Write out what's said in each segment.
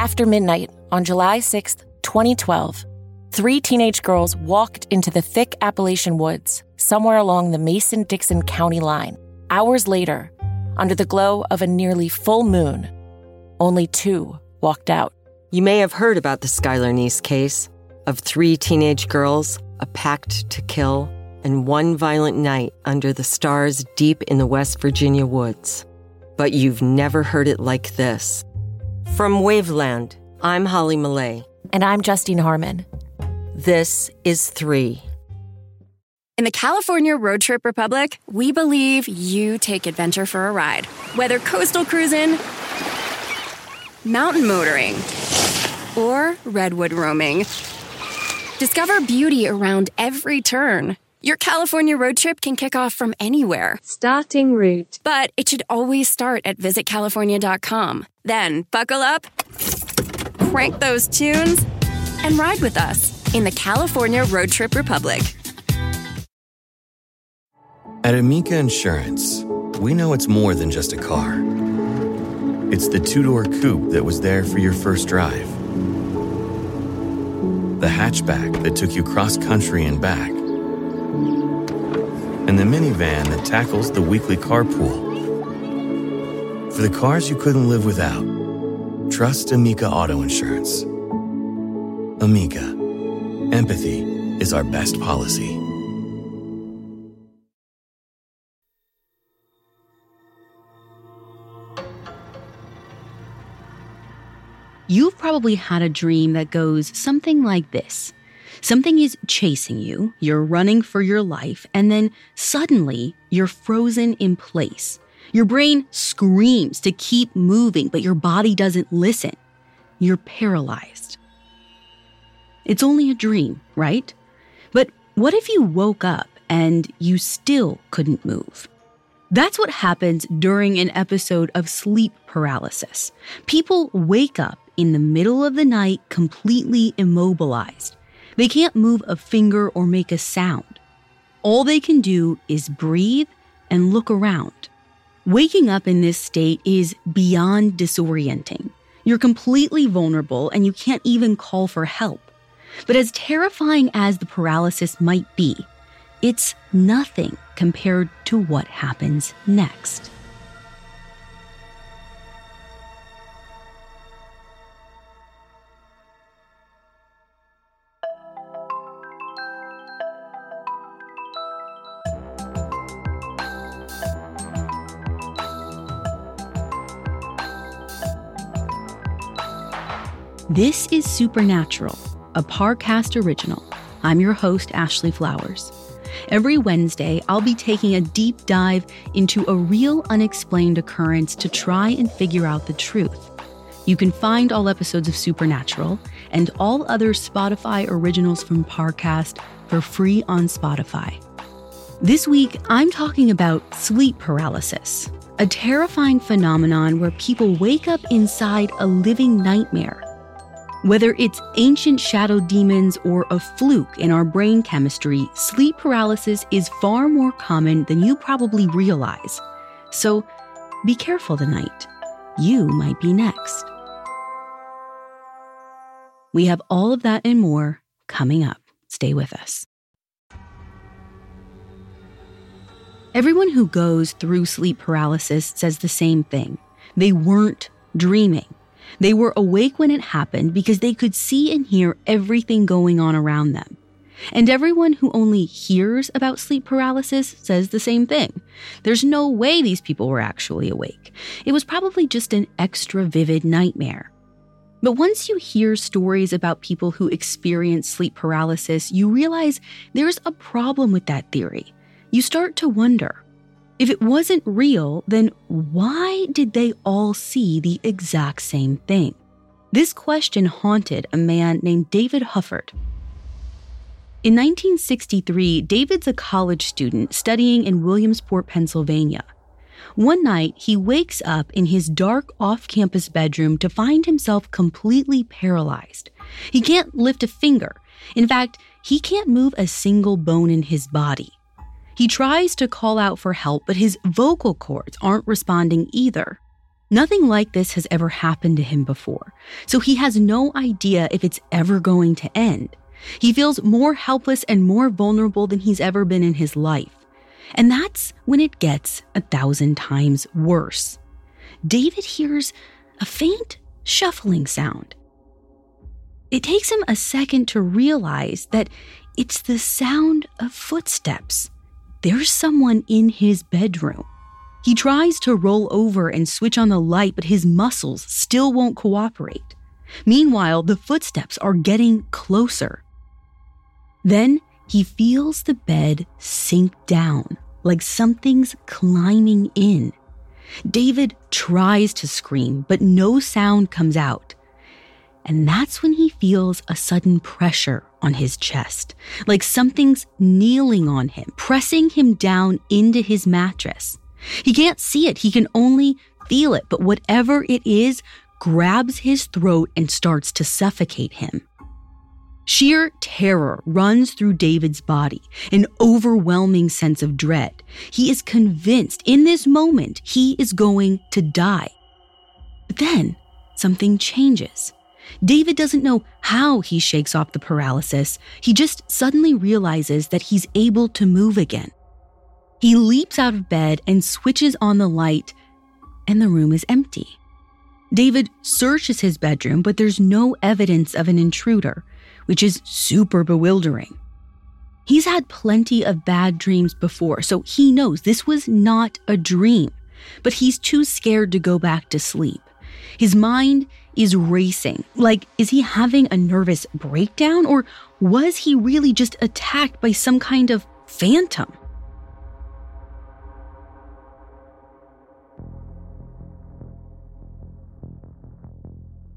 After midnight on July 6, 2012, three teenage girls walked into the thick Appalachian woods somewhere along the Mason Dixon County line. Hours later, under the glow of a nearly full moon, only two walked out. You may have heard about the Skylar Neese case of three teenage girls, a pact to kill, and one violent night under the stars deep in the West Virginia woods. But you've never heard it like this. From Wavland, I'm Holly Millea. And I'm Justine Harmon. This is three. In the California Road Trip Republic, we believe you take adventure for a ride. Whether coastal cruising, mountain motoring, or redwood roaming, discover beauty around every turn. Your California road trip can kick off from anywhere. Starting route. But it should always start at visitcalifornia.com. Then buckle up, crank those tunes, and ride with us in the California Road Trip Republic. At Amica Insurance, we know it's more than just a car. It's the two door coupe that was there for your first drive, the hatchback that took you cross country and back, and the minivan that tackles the weekly carpool. For the cars you couldn't live without, trust Amica Auto Insurance. Amica, empathy is our best policy. You've probably had a dream that goes something like this. Something is chasing you, you're running for your life, and then suddenly you're frozen in place. Your brain screams to keep moving, but your body doesn't listen. You're paralyzed. It's only a dream, right? But what if you woke up and you still couldn't move? That's what happens during an episode of sleep paralysis. People wake up in the middle of the night completely immobilized. They can't move a finger or make a sound. All they can do is breathe and look around. Waking up in this state is beyond disorienting. You're completely vulnerable and you can't even call for help. But as terrifying as the paralysis might be, it's nothing compared to what happens next. This is Supernatural, a Parcast original. I'm your host, Ashley Flowers. Every Wednesday, I'll be taking a deep dive into a real unexplained occurrence to try and figure out the truth. You can find all episodes of Supernatural and all other Spotify originals from Parcast for free on Spotify. This week, I'm talking about sleep paralysis, a terrifying phenomenon where people wake up inside a living nightmare whether it's ancient shadow demons or a fluke in our brain chemistry, sleep paralysis is far more common than you probably realize. So be careful tonight. You might be next. We have all of that and more coming up. Stay with us. Everyone who goes through sleep paralysis says the same thing. They weren't dreaming. They were awake when it happened because they could see and hear everything going on around them. And everyone who only hears about sleep paralysis says the same thing. There's no way these people were actually awake. It was probably just an extra vivid nightmare. But once you hear stories about people who experience sleep paralysis, you realize there's a problem with that theory. You start to wonder if it wasn't real, then why did they all see the exact same thing? This question haunted a man named David Hufford. In 1963, David's a college student studying in Williamsport, Pennsylvania. One night, he wakes up in his dark off campus bedroom to find himself completely paralyzed. He can't lift a finger. In fact, he can't move a single bone in his body. He tries to call out for help, but his vocal cords aren't responding either. Nothing like this has ever happened to him before, so he has no idea if it's ever going to end. He feels more helpless and more vulnerable than he's ever been in his life. And that's when it gets a thousand times worse. David hears a faint shuffling sound. It takes him a second to realize that it's the sound of footsteps. There's someone in his bedroom. He tries to roll over and switch on the light, but his muscles still won't cooperate. Meanwhile, the footsteps are getting closer. Then he feels the bed sink down, like something's climbing in. David tries to scream, but no sound comes out. And that's when he feels a sudden pressure on his chest, like something's kneeling on him, pressing him down into his mattress. He can't see it, he can only feel it, but whatever it is grabs his throat and starts to suffocate him. Sheer terror runs through David's body, an overwhelming sense of dread. He is convinced in this moment he is going to die. But then something changes. David doesn't know how he shakes off the paralysis. He just suddenly realizes that he's able to move again. He leaps out of bed and switches on the light, and the room is empty. David searches his bedroom, but there's no evidence of an intruder, which is super bewildering. He's had plenty of bad dreams before, so he knows this was not a dream, but he's too scared to go back to sleep. His mind is racing. Like, is he having a nervous breakdown, or was he really just attacked by some kind of phantom?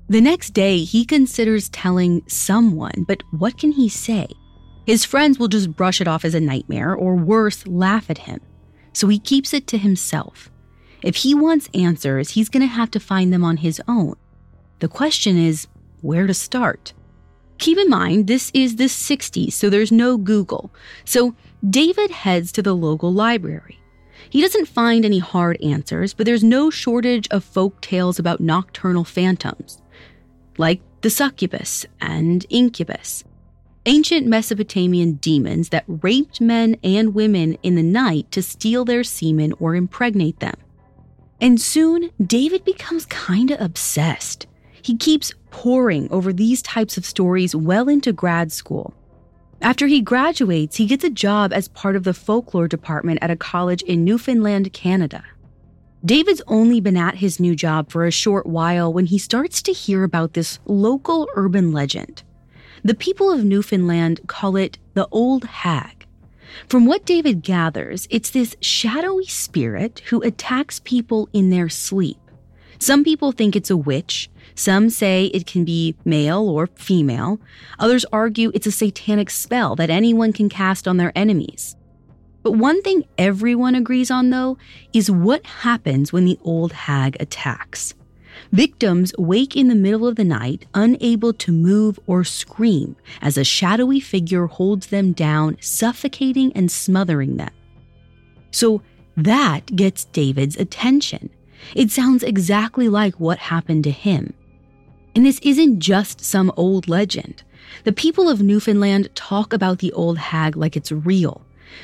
The next day, he considers telling someone, but what can he say? His friends will just brush it off as a nightmare, or worse, laugh at him. So he keeps it to himself. If he wants answers, he's going to have to find them on his own. The question is where to start. Keep in mind, this is the 60s, so there's no Google. So David heads to the local library. He doesn't find any hard answers, but there's no shortage of folk tales about nocturnal phantoms like the succubus and incubus, ancient Mesopotamian demons that raped men and women in the night to steal their semen or impregnate them. And soon, David becomes kinda obsessed. He keeps poring over these types of stories well into grad school. After he graduates, he gets a job as part of the folklore department at a college in Newfoundland, Canada. David's only been at his new job for a short while when he starts to hear about this local urban legend. The people of Newfoundland call it the Old Hag. From what David gathers, it's this shadowy spirit who attacks people in their sleep. Some people think it's a witch, some say it can be male or female, others argue it's a satanic spell that anyone can cast on their enemies. But one thing everyone agrees on, though, is what happens when the old hag attacks. Victims wake in the middle of the night, unable to move or scream, as a shadowy figure holds them down, suffocating and smothering them. So that gets David's attention. It sounds exactly like what happened to him. And this isn't just some old legend. The people of Newfoundland talk about the old hag like it's real.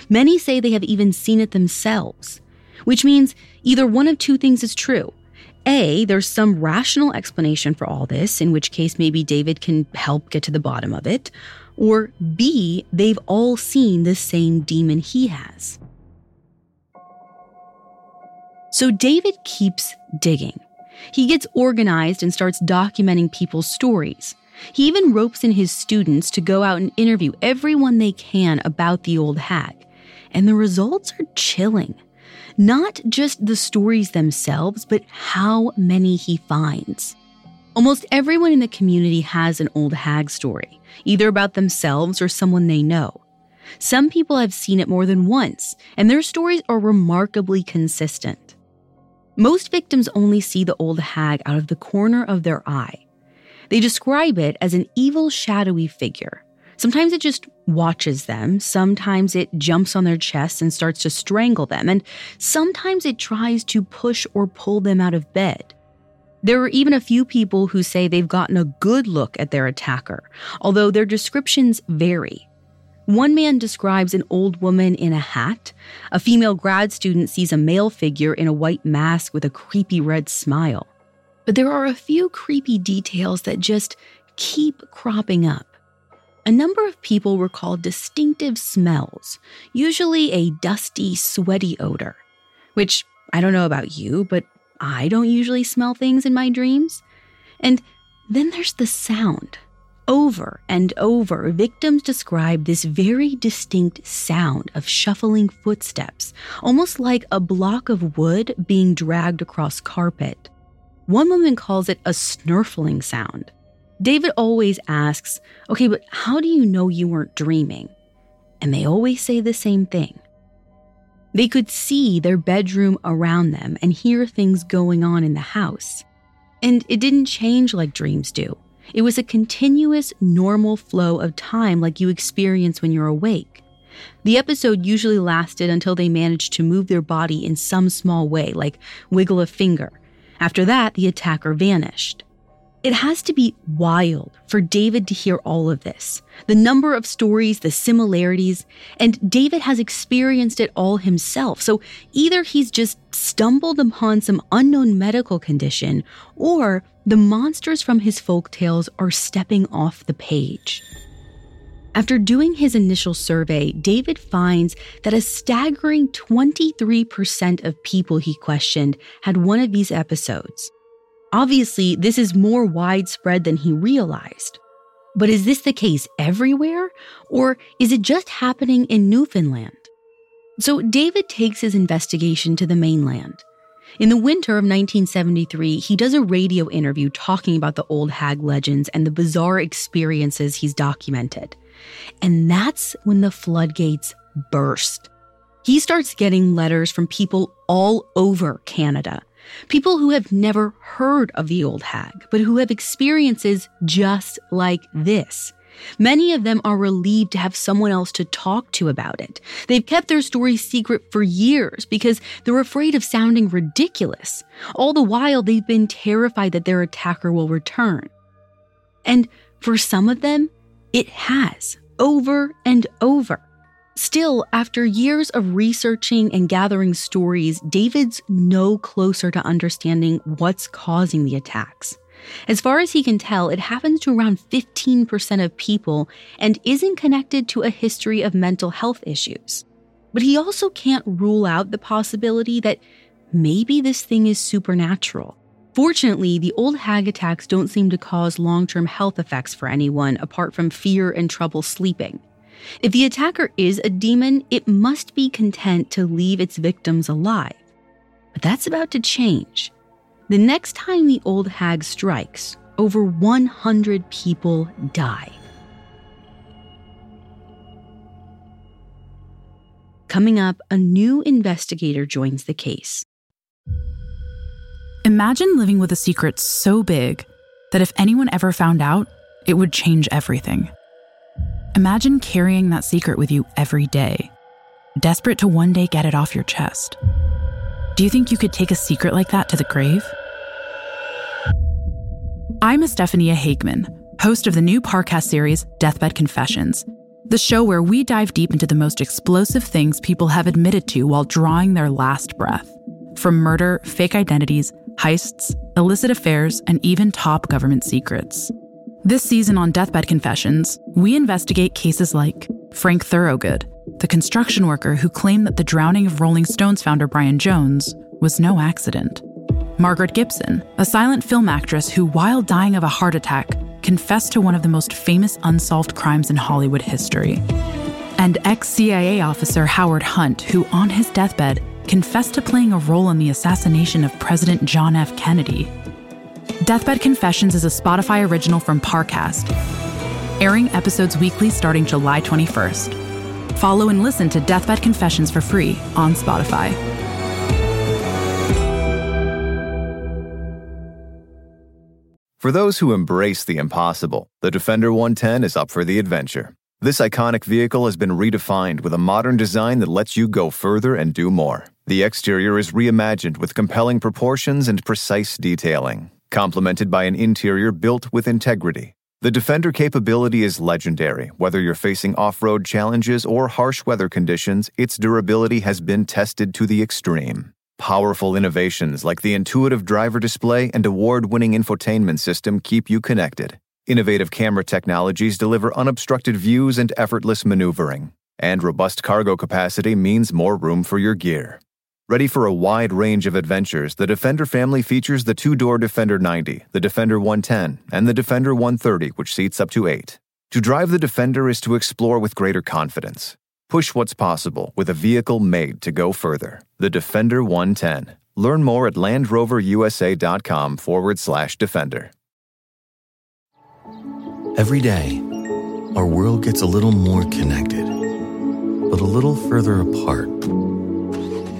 Many say they have even seen it themselves, which means either one of two things is true. A, there's some rational explanation for all this, in which case maybe David can help get to the bottom of it. Or B, they've all seen the same demon he has. So David keeps digging. He gets organized and starts documenting people's stories. He even ropes in his students to go out and interview everyone they can about the old hag. And the results are chilling. Not just the stories themselves, but how many he finds. Almost everyone in the community has an old hag story, either about themselves or someone they know. Some people have seen it more than once, and their stories are remarkably consistent. Most victims only see the old hag out of the corner of their eye, they describe it as an evil, shadowy figure. Sometimes it just watches them, sometimes it jumps on their chest and starts to strangle them, and sometimes it tries to push or pull them out of bed. There are even a few people who say they've gotten a good look at their attacker, although their descriptions vary. One man describes an old woman in a hat. A female grad student sees a male figure in a white mask with a creepy red smile. But there are a few creepy details that just keep cropping up. A number of people recall distinctive smells, usually a dusty, sweaty odor, which I don't know about you, but I don't usually smell things in my dreams. And then there's the sound. Over and over, victims describe this very distinct sound of shuffling footsteps, almost like a block of wood being dragged across carpet. One woman calls it a snurfling sound. David always asks, Okay, but how do you know you weren't dreaming? And they always say the same thing they could see their bedroom around them and hear things going on in the house. And it didn't change like dreams do. It was a continuous, normal flow of time like you experience when you're awake. The episode usually lasted until they managed to move their body in some small way, like wiggle a finger. After that, the attacker vanished. It has to be wild for David to hear all of this the number of stories, the similarities, and David has experienced it all himself. So either he's just stumbled upon some unknown medical condition, or the monsters from his folk tales are stepping off the page. After doing his initial survey, David finds that a staggering 23% of people he questioned had one of these episodes. Obviously, this is more widespread than he realized. But is this the case everywhere? Or is it just happening in Newfoundland? So David takes his investigation to the mainland. In the winter of 1973, he does a radio interview talking about the old hag legends and the bizarre experiences he's documented. And that's when the floodgates burst. He starts getting letters from people all over Canada People who have never heard of the old hag, but who have experiences just like this. Many of them are relieved to have someone else to talk to about it. They've kept their stories secret for years because they're afraid of sounding ridiculous. All the while, they've been terrified that their attacker will return. And for some of them, it has, over and over. Still, after years of researching and gathering stories, David's no closer to understanding what's causing the attacks. As far as he can tell, it happens to around 15% of people and isn't connected to a history of mental health issues. But he also can't rule out the possibility that maybe this thing is supernatural. Fortunately, the old hag attacks don't seem to cause long term health effects for anyone apart from fear and trouble sleeping. If the attacker is a demon, it must be content to leave its victims alive. But that's about to change. The next time the old hag strikes, over 100 people die. Coming up, a new investigator joins the case. Imagine living with a secret so big that if anyone ever found out, it would change everything. Imagine carrying that secret with you every day, desperate to one day get it off your chest. Do you think you could take a secret like that to the grave? I'm Estefania Hageman, host of the new podcast series, Deathbed Confessions, the show where we dive deep into the most explosive things people have admitted to while drawing their last breath. From murder, fake identities, heists, illicit affairs, and even top government secrets. This season on Deathbed Confessions, we investigate cases like Frank Thorogood, the construction worker who claimed that the drowning of Rolling Stones founder Brian Jones was no accident. Margaret Gibson, a silent film actress who, while dying of a heart attack, confessed to one of the most famous unsolved crimes in Hollywood history. And ex CIA officer Howard Hunt, who, on his deathbed, confessed to playing a role in the assassination of President John F. Kennedy Deathbed Confessions is a Spotify original from Parcast, airing episodes weekly starting July 21st. Follow and listen to Deathbed Confessions for free on Spotify. For those who embrace the impossible, the Defender 110 is up for the adventure. This iconic vehicle has been redefined with a modern design that lets you go further and do more. The exterior is reimagined with compelling proportions and precise detailing complemented by an interior built with integrity. The Defender capability is legendary. Whether you're facing off road challenges or harsh weather conditions, its durability has been tested to the extreme. Powerful innovations like the intuitive driver display and award winning infotainment system keep you connected. Innovative camera technologies deliver unobstructed views and effortless maneuvering. And robust cargo capacity means more room for your gear. Ready for a wide range of adventures, the Defender family features the two door Defender 90, the Defender 110, and the Defender 130, which seats up to eight. To drive the Defender is to explore with greater confidence. Push what's possible with a vehicle made to go further. The Defender 110. Learn more at LandRoverUSA.com forward slash Defender. Every day, our world gets a little more connected, but a little further apart.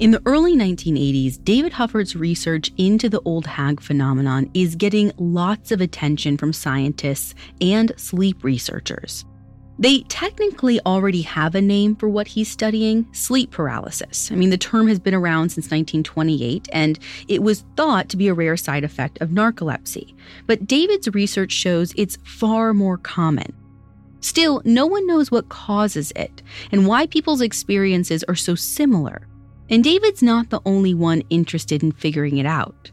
In the early 1980s, David Hufford's research into the old hag phenomenon is getting lots of attention from scientists and sleep researchers. They technically already have a name for what he's studying sleep paralysis. I mean, the term has been around since 1928, and it was thought to be a rare side effect of narcolepsy. But David's research shows it's far more common. Still, no one knows what causes it and why people's experiences are so similar. And David's not the only one interested in figuring it out.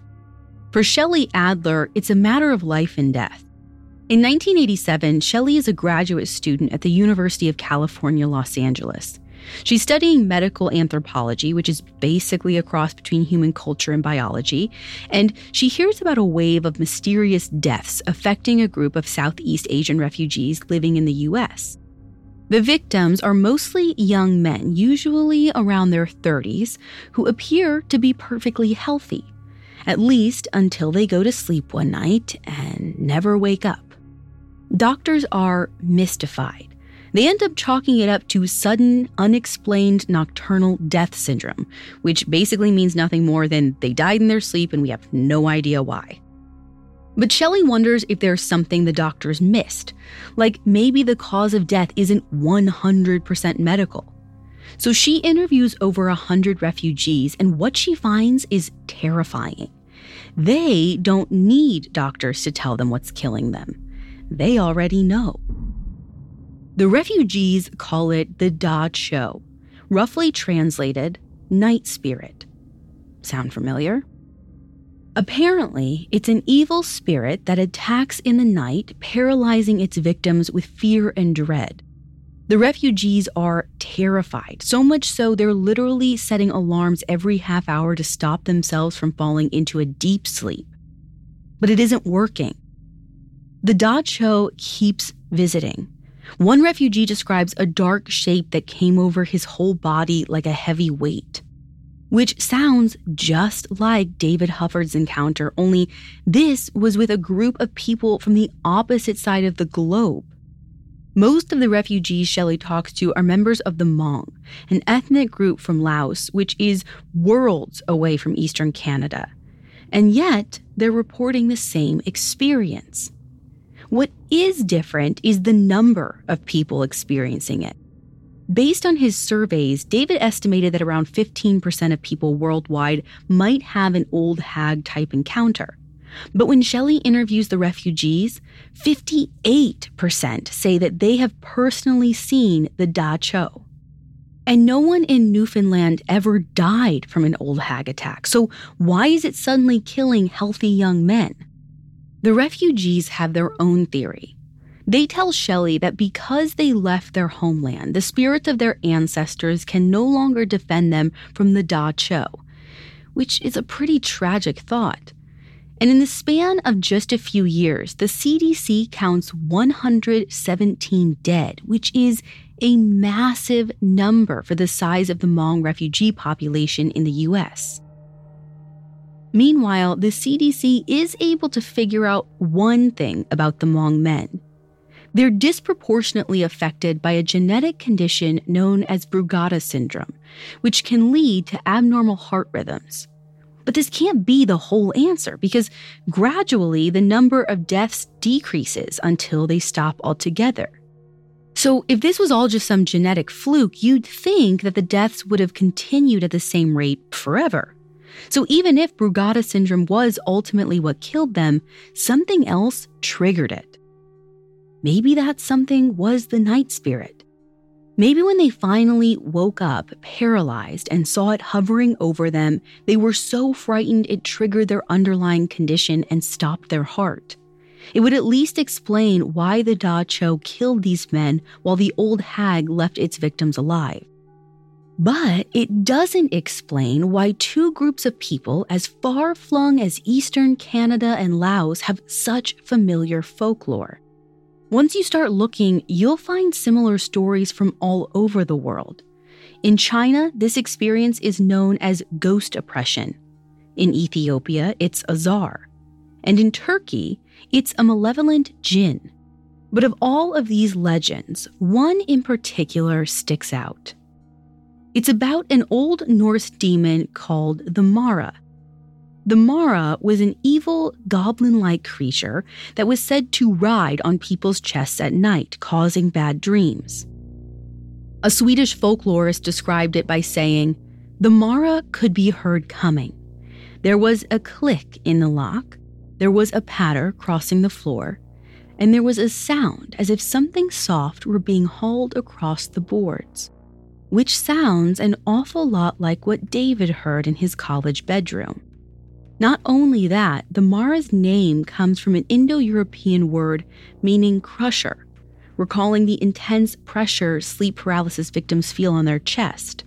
For Shelley Adler, it's a matter of life and death. In 1987, Shelley is a graduate student at the University of California, Los Angeles. She's studying medical anthropology, which is basically a cross between human culture and biology, and she hears about a wave of mysterious deaths affecting a group of Southeast Asian refugees living in the US. The victims are mostly young men, usually around their 30s, who appear to be perfectly healthy, at least until they go to sleep one night and never wake up. Doctors are mystified. They end up chalking it up to sudden, unexplained nocturnal death syndrome, which basically means nothing more than they died in their sleep and we have no idea why. But Shelley wonders if there's something the doctors missed, like maybe the cause of death isn't 100% medical. So she interviews over 100 refugees, and what she finds is terrifying. They don't need doctors to tell them what's killing them, they already know. The refugees call it the Da Cho, roughly translated, night spirit. Sound familiar? Apparently, it's an evil spirit that attacks in the night, paralyzing its victims with fear and dread. The refugees are terrified, so much so they're literally setting alarms every half hour to stop themselves from falling into a deep sleep. But it isn't working. The Da Cho keeps visiting. One refugee describes a dark shape that came over his whole body like a heavy weight which sounds just like David Hufford's encounter, only this was with a group of people from the opposite side of the globe. Most of the refugees Shelley talks to are members of the Hmong, an ethnic group from Laos, which is worlds away from eastern Canada. And yet, they're reporting the same experience. What is different is the number of people experiencing it. Based on his surveys, David estimated that around 15% of people worldwide might have an old hag type encounter. But when Shelley interviews the refugees, 58% say that they have personally seen the Da Cho. And no one in Newfoundland ever died from an old hag attack. So why is it suddenly killing healthy young men? The refugees have their own theory. They tell Shelley that because they left their homeland, the spirits of their ancestors can no longer defend them from the Da Cho, which is a pretty tragic thought. And in the span of just a few years, the CDC counts 117 dead, which is a massive number for the size of the Hmong refugee population in the US. Meanwhile, the CDC is able to figure out one thing about the Hmong men They're disproportionately affected by a genetic condition known as Brugada syndrome, which can lead to abnormal heart rhythms. But this can't be the whole answer because gradually the number of deaths decreases until they stop altogether. So, if this was all just some genetic fluke, you'd think that the deaths would have continued at the same rate forever. So, even if Brugada syndrome was ultimately what killed them, something else triggered it. Maybe that something was the night spirit. Maybe when they finally woke up, paralyzed, and saw it hovering over them, they were so frightened it triggered their underlying condition and stopped their heart. It would at least explain why the Da Cho killed these men while the old hag left its victims alive. But it doesn't explain why two groups of people as far flung as Eastern Canada and Laos have such familiar folklore. Once you start looking, you'll find similar stories from all over the world. In China, this experience is known as ghost oppression. In Ethiopia, it's a zar. And in Turkey, it's a malevolent jinn. But of all of these legends, one in particular sticks out. It's about an old Norse demon called the Mara the Mara was an evil, goblin like creature that was said to ride on people's chests at night, causing bad dreams. A Swedish folklorist described it by saying, The Mara could be heard coming. There was a click in the lock, there was a patter crossing the floor, and there was a sound as if something soft were being hauled across the boards, which sounds an awful lot like what David heard in his college bedroom. Not only that, the Mara's name comes from an Indo European word meaning crusher, recalling the intense pressure sleep paralysis victims feel on their chest.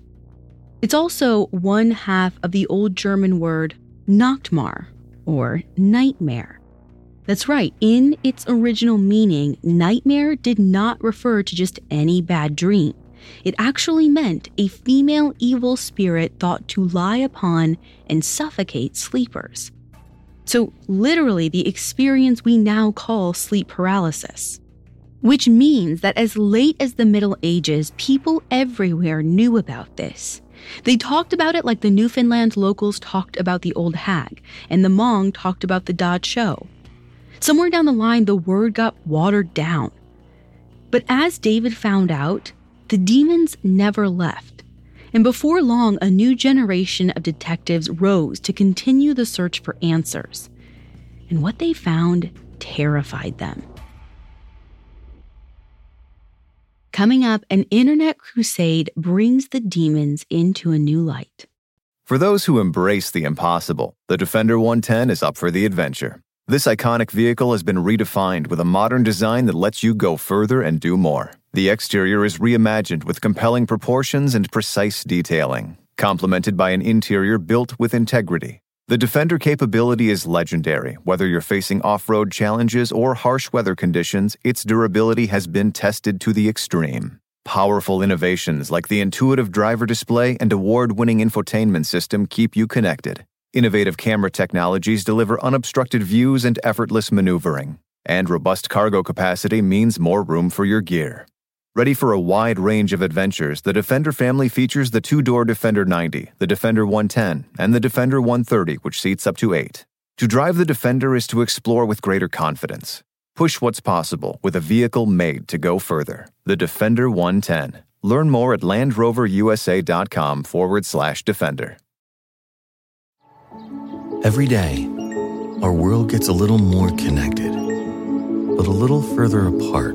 It's also one half of the Old German word Nachtmar, or nightmare. That's right, in its original meaning, nightmare did not refer to just any bad dream. It actually meant a female evil spirit thought to lie upon and suffocate sleepers. So, literally, the experience we now call sleep paralysis. Which means that as late as the Middle Ages, people everywhere knew about this. They talked about it like the Newfoundland locals talked about the old hag, and the Hmong talked about the Da Cho. Somewhere down the line, the word got watered down. But as David found out, the demons never left. And before long, a new generation of detectives rose to continue the search for answers. And what they found terrified them. Coming up, an internet crusade brings the demons into a new light. For those who embrace the impossible, the Defender 110 is up for the adventure. This iconic vehicle has been redefined with a modern design that lets you go further and do more. The exterior is reimagined with compelling proportions and precise detailing, complemented by an interior built with integrity. The Defender capability is legendary. Whether you're facing off road challenges or harsh weather conditions, its durability has been tested to the extreme. Powerful innovations like the intuitive driver display and award winning infotainment system keep you connected. Innovative camera technologies deliver unobstructed views and effortless maneuvering. And robust cargo capacity means more room for your gear. Ready for a wide range of adventures, the Defender family features the two door Defender 90, the Defender 110, and the Defender 130, which seats up to eight. To drive the Defender is to explore with greater confidence. Push what's possible with a vehicle made to go further. The Defender 110. Learn more at LandRoverUSA.com forward slash Defender. Every day, our world gets a little more connected, but a little further apart.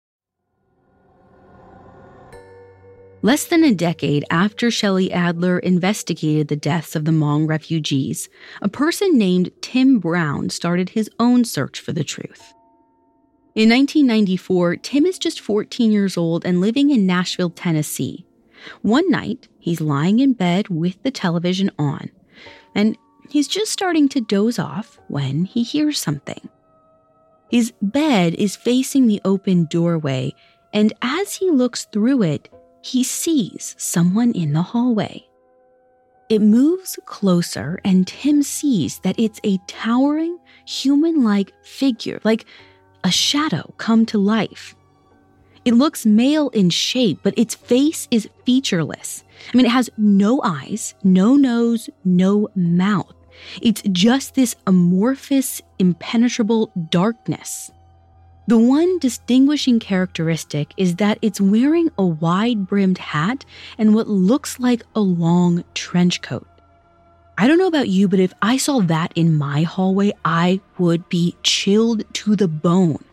Less than a decade after Shelley Adler investigated the deaths of the Hmong refugees, a person named Tim Brown started his own search for the truth. In 1994, Tim is just 14 years old and living in Nashville, Tennessee. One night, he's lying in bed with the television on, and he's just starting to doze off when he hears something. His bed is facing the open doorway, and as he looks through it, he sees someone in the hallway. It moves closer, and Tim sees that it's a towering, human like figure, like a shadow come to life. It looks male in shape, but its face is featureless. I mean, it has no eyes, no nose, no mouth. It's just this amorphous, impenetrable darkness. The one distinguishing characteristic is that it's wearing a wide brimmed hat and what looks like a long trench coat. I don't know about you, but if I saw that in my hallway, I would be chilled to the bone.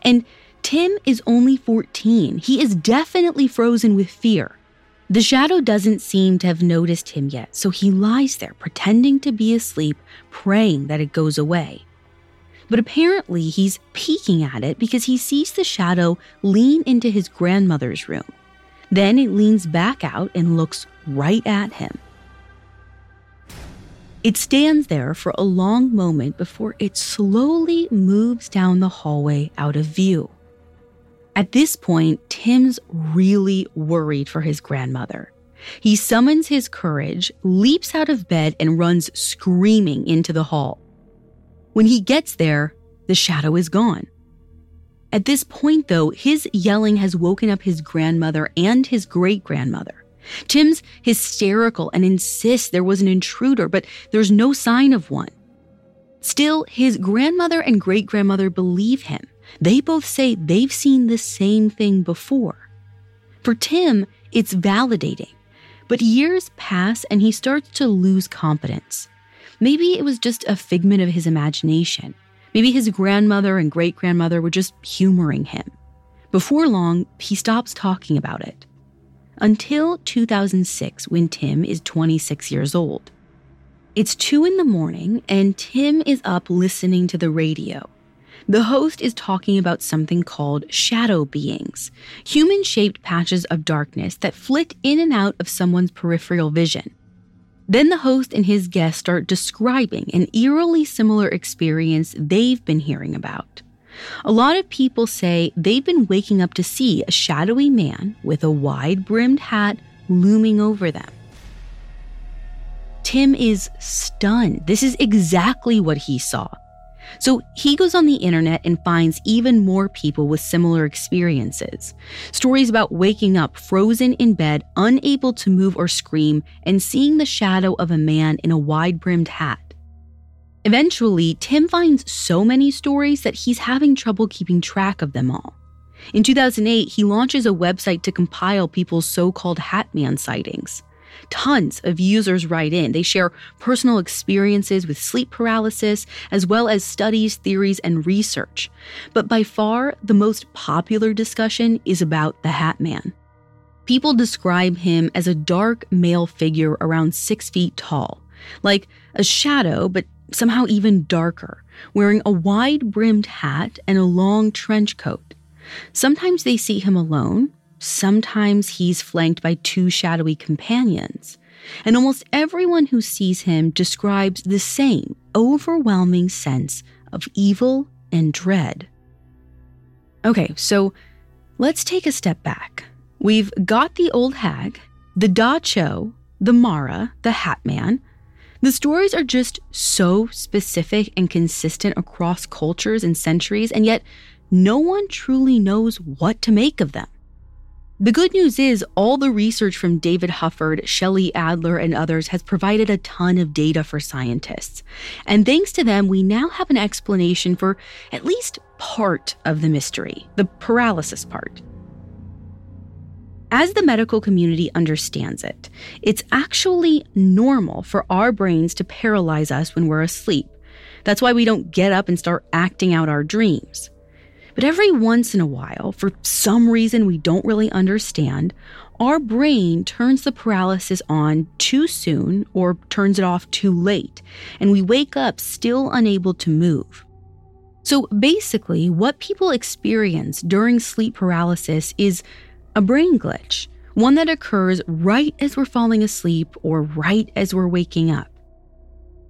And Tim is only 14. He is definitely frozen with fear. The shadow doesn't seem to have noticed him yet, so he lies there pretending to be asleep, praying that it goes away. But apparently, he's peeking at it because he sees the shadow lean into his grandmother's room. Then it leans back out and looks right at him. It stands there for a long moment before it slowly moves down the hallway out of view. At this point, Tim's really worried for his grandmother. He summons his courage, leaps out of bed, and runs screaming into the hall. When he gets there, the shadow is gone. At this point, though, his yelling has woken up his grandmother and his great grandmother. Tim's hysterical and insists there was an intruder, but there's no sign of one. Still, his grandmother and great grandmother believe him. They both say they've seen the same thing before. For Tim, it's validating. But years pass and he starts to lose confidence. Maybe it was just a figment of his imagination. Maybe his grandmother and great grandmother were just humoring him. Before long, he stops talking about it. Until 2006, when Tim is 26 years old. It's 2 in the morning, and Tim is up listening to the radio. The host is talking about something called shadow beings, human shaped patches of darkness that flit in and out of someone's peripheral vision. Then the host and his guest start describing an eerily similar experience they've been hearing about. A lot of people say they've been waking up to see a shadowy man with a wide brimmed hat looming over them. Tim is stunned. This is exactly what he saw. So he goes on the internet and finds even more people with similar experiences. Stories about waking up frozen in bed, unable to move or scream, and seeing the shadow of a man in a wide brimmed hat. Eventually, Tim finds so many stories that he's having trouble keeping track of them all. In 2008, he launches a website to compile people's so called Hatman sightings. Tons of users write in. They share personal experiences with sleep paralysis, as well as studies, theories, and research. But by far, the most popular discussion is about the Hat Man. People describe him as a dark male figure around six feet tall, like a shadow, but somehow even darker, wearing a wide brimmed hat and a long trench coat. Sometimes they see him alone, Sometimes he's flanked by two shadowy companions, and almost everyone who sees him describes the same overwhelming sense of evil and dread. Okay, so let's take a step back. We've got the old hag, the Da Cho, the Mara, the Hat Man. The stories are just so specific and consistent across cultures and centuries, and yet no one truly knows what to make of them. The good news is, all the research from David Hufford, Shelley Adler, and others has provided a ton of data for scientists. And thanks to them, we now have an explanation for at least part of the mystery the paralysis part. As the medical community understands it, it's actually normal for our brains to paralyze us when we're asleep. That's why we don't get up and start acting out our dreams. But every once in a while, for some reason we don't really understand, our brain turns the paralysis on too soon or turns it off too late, and we wake up still unable to move. So basically, what people experience during sleep paralysis is a brain glitch, one that occurs right as we're falling asleep or right as we're waking up.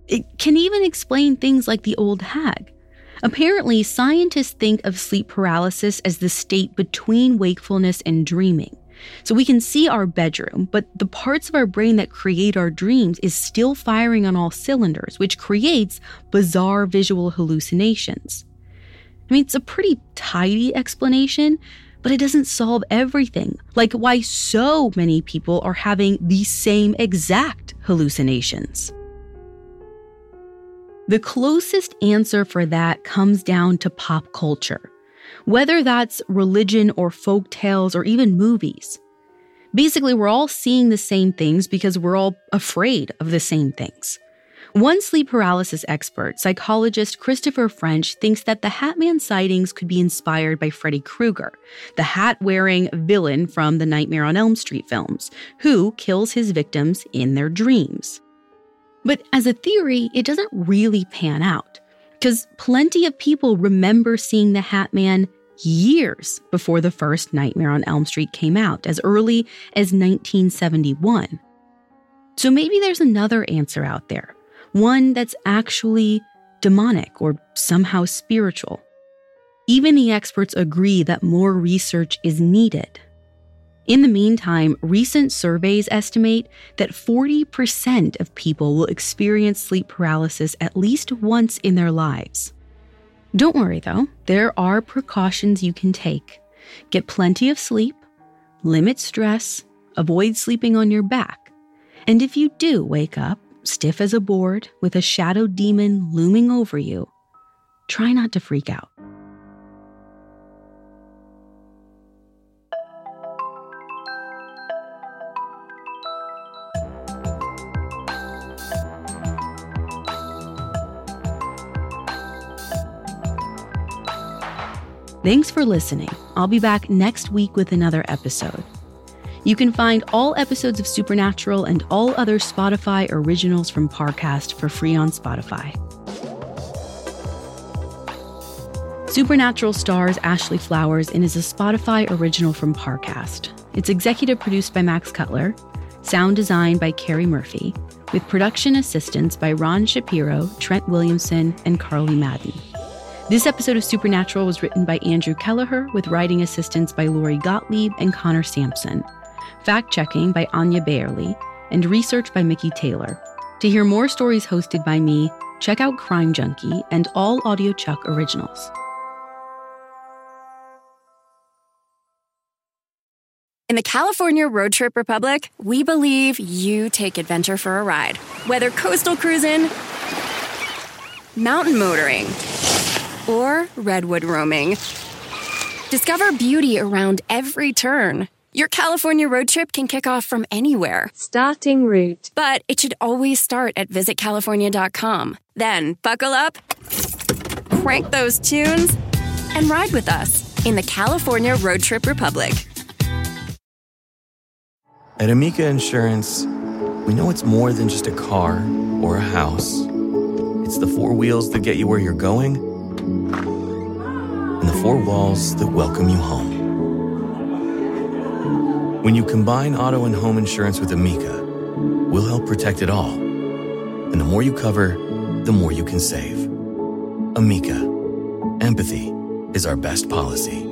It can even explain things like the old hag. Apparently, scientists think of sleep paralysis as the state between wakefulness and dreaming. So we can see our bedroom, but the parts of our brain that create our dreams is still firing on all cylinders, which creates bizarre visual hallucinations. I mean, it's a pretty tidy explanation, but it doesn't solve everything, like why so many people are having the same exact hallucinations. The closest answer for that comes down to pop culture, whether that's religion or folk tales or even movies. Basically, we're all seeing the same things because we're all afraid of the same things. One sleep paralysis expert, psychologist Christopher French, thinks that the Hatman sightings could be inspired by Freddy Krueger, the hat wearing villain from the Nightmare on Elm Street films, who kills his victims in their dreams. But as a theory, it doesn't really pan out, because plenty of people remember seeing the Hat Man years before the first Nightmare on Elm Street came out, as early as 1971. So maybe there's another answer out there, one that's actually demonic or somehow spiritual. Even the experts agree that more research is needed. In the meantime, recent surveys estimate that 40% of people will experience sleep paralysis at least once in their lives. Don't worry though, there are precautions you can take. Get plenty of sleep, limit stress, avoid sleeping on your back. And if you do wake up stiff as a board with a shadow demon looming over you, try not to freak out. Thanks for listening. I'll be back next week with another episode. You can find all episodes of Supernatural and all other Spotify originals from Parcast for free on Spotify. Supernatural stars Ashley Flowers and is a Spotify original from Parcast. It's executive produced by Max Cutler, sound designed by Carrie Murphy, with production assistance by Ron Shapiro, Trent Williamson, and Carly Madden. This episode of Supernatural was written by Andrew Kelleher with writing assistance by Lori Gottlieb and Connor Sampson, fact checking by Anya Bayerly, and research by Mickey Taylor. To hear more stories hosted by me, check out Crime Junkie and all Audio Chuck originals. In the California Road Trip Republic, we believe you take adventure for a ride. Whether coastal cruising, mountain motoring, or redwood roaming. Discover beauty around every turn. Your California road trip can kick off from anywhere. Starting route. But it should always start at visitcalifornia.com. Then buckle up, crank those tunes, and ride with us in the California Road Trip Republic. At Amica Insurance, we know it's more than just a car or a house. It's the four wheels that get you where you're going and the four walls that welcome you home. When you combine auto and home insurance with Amica, we'll help protect it all. And the more you cover, the more you can save. Amica, empathy is our best policy.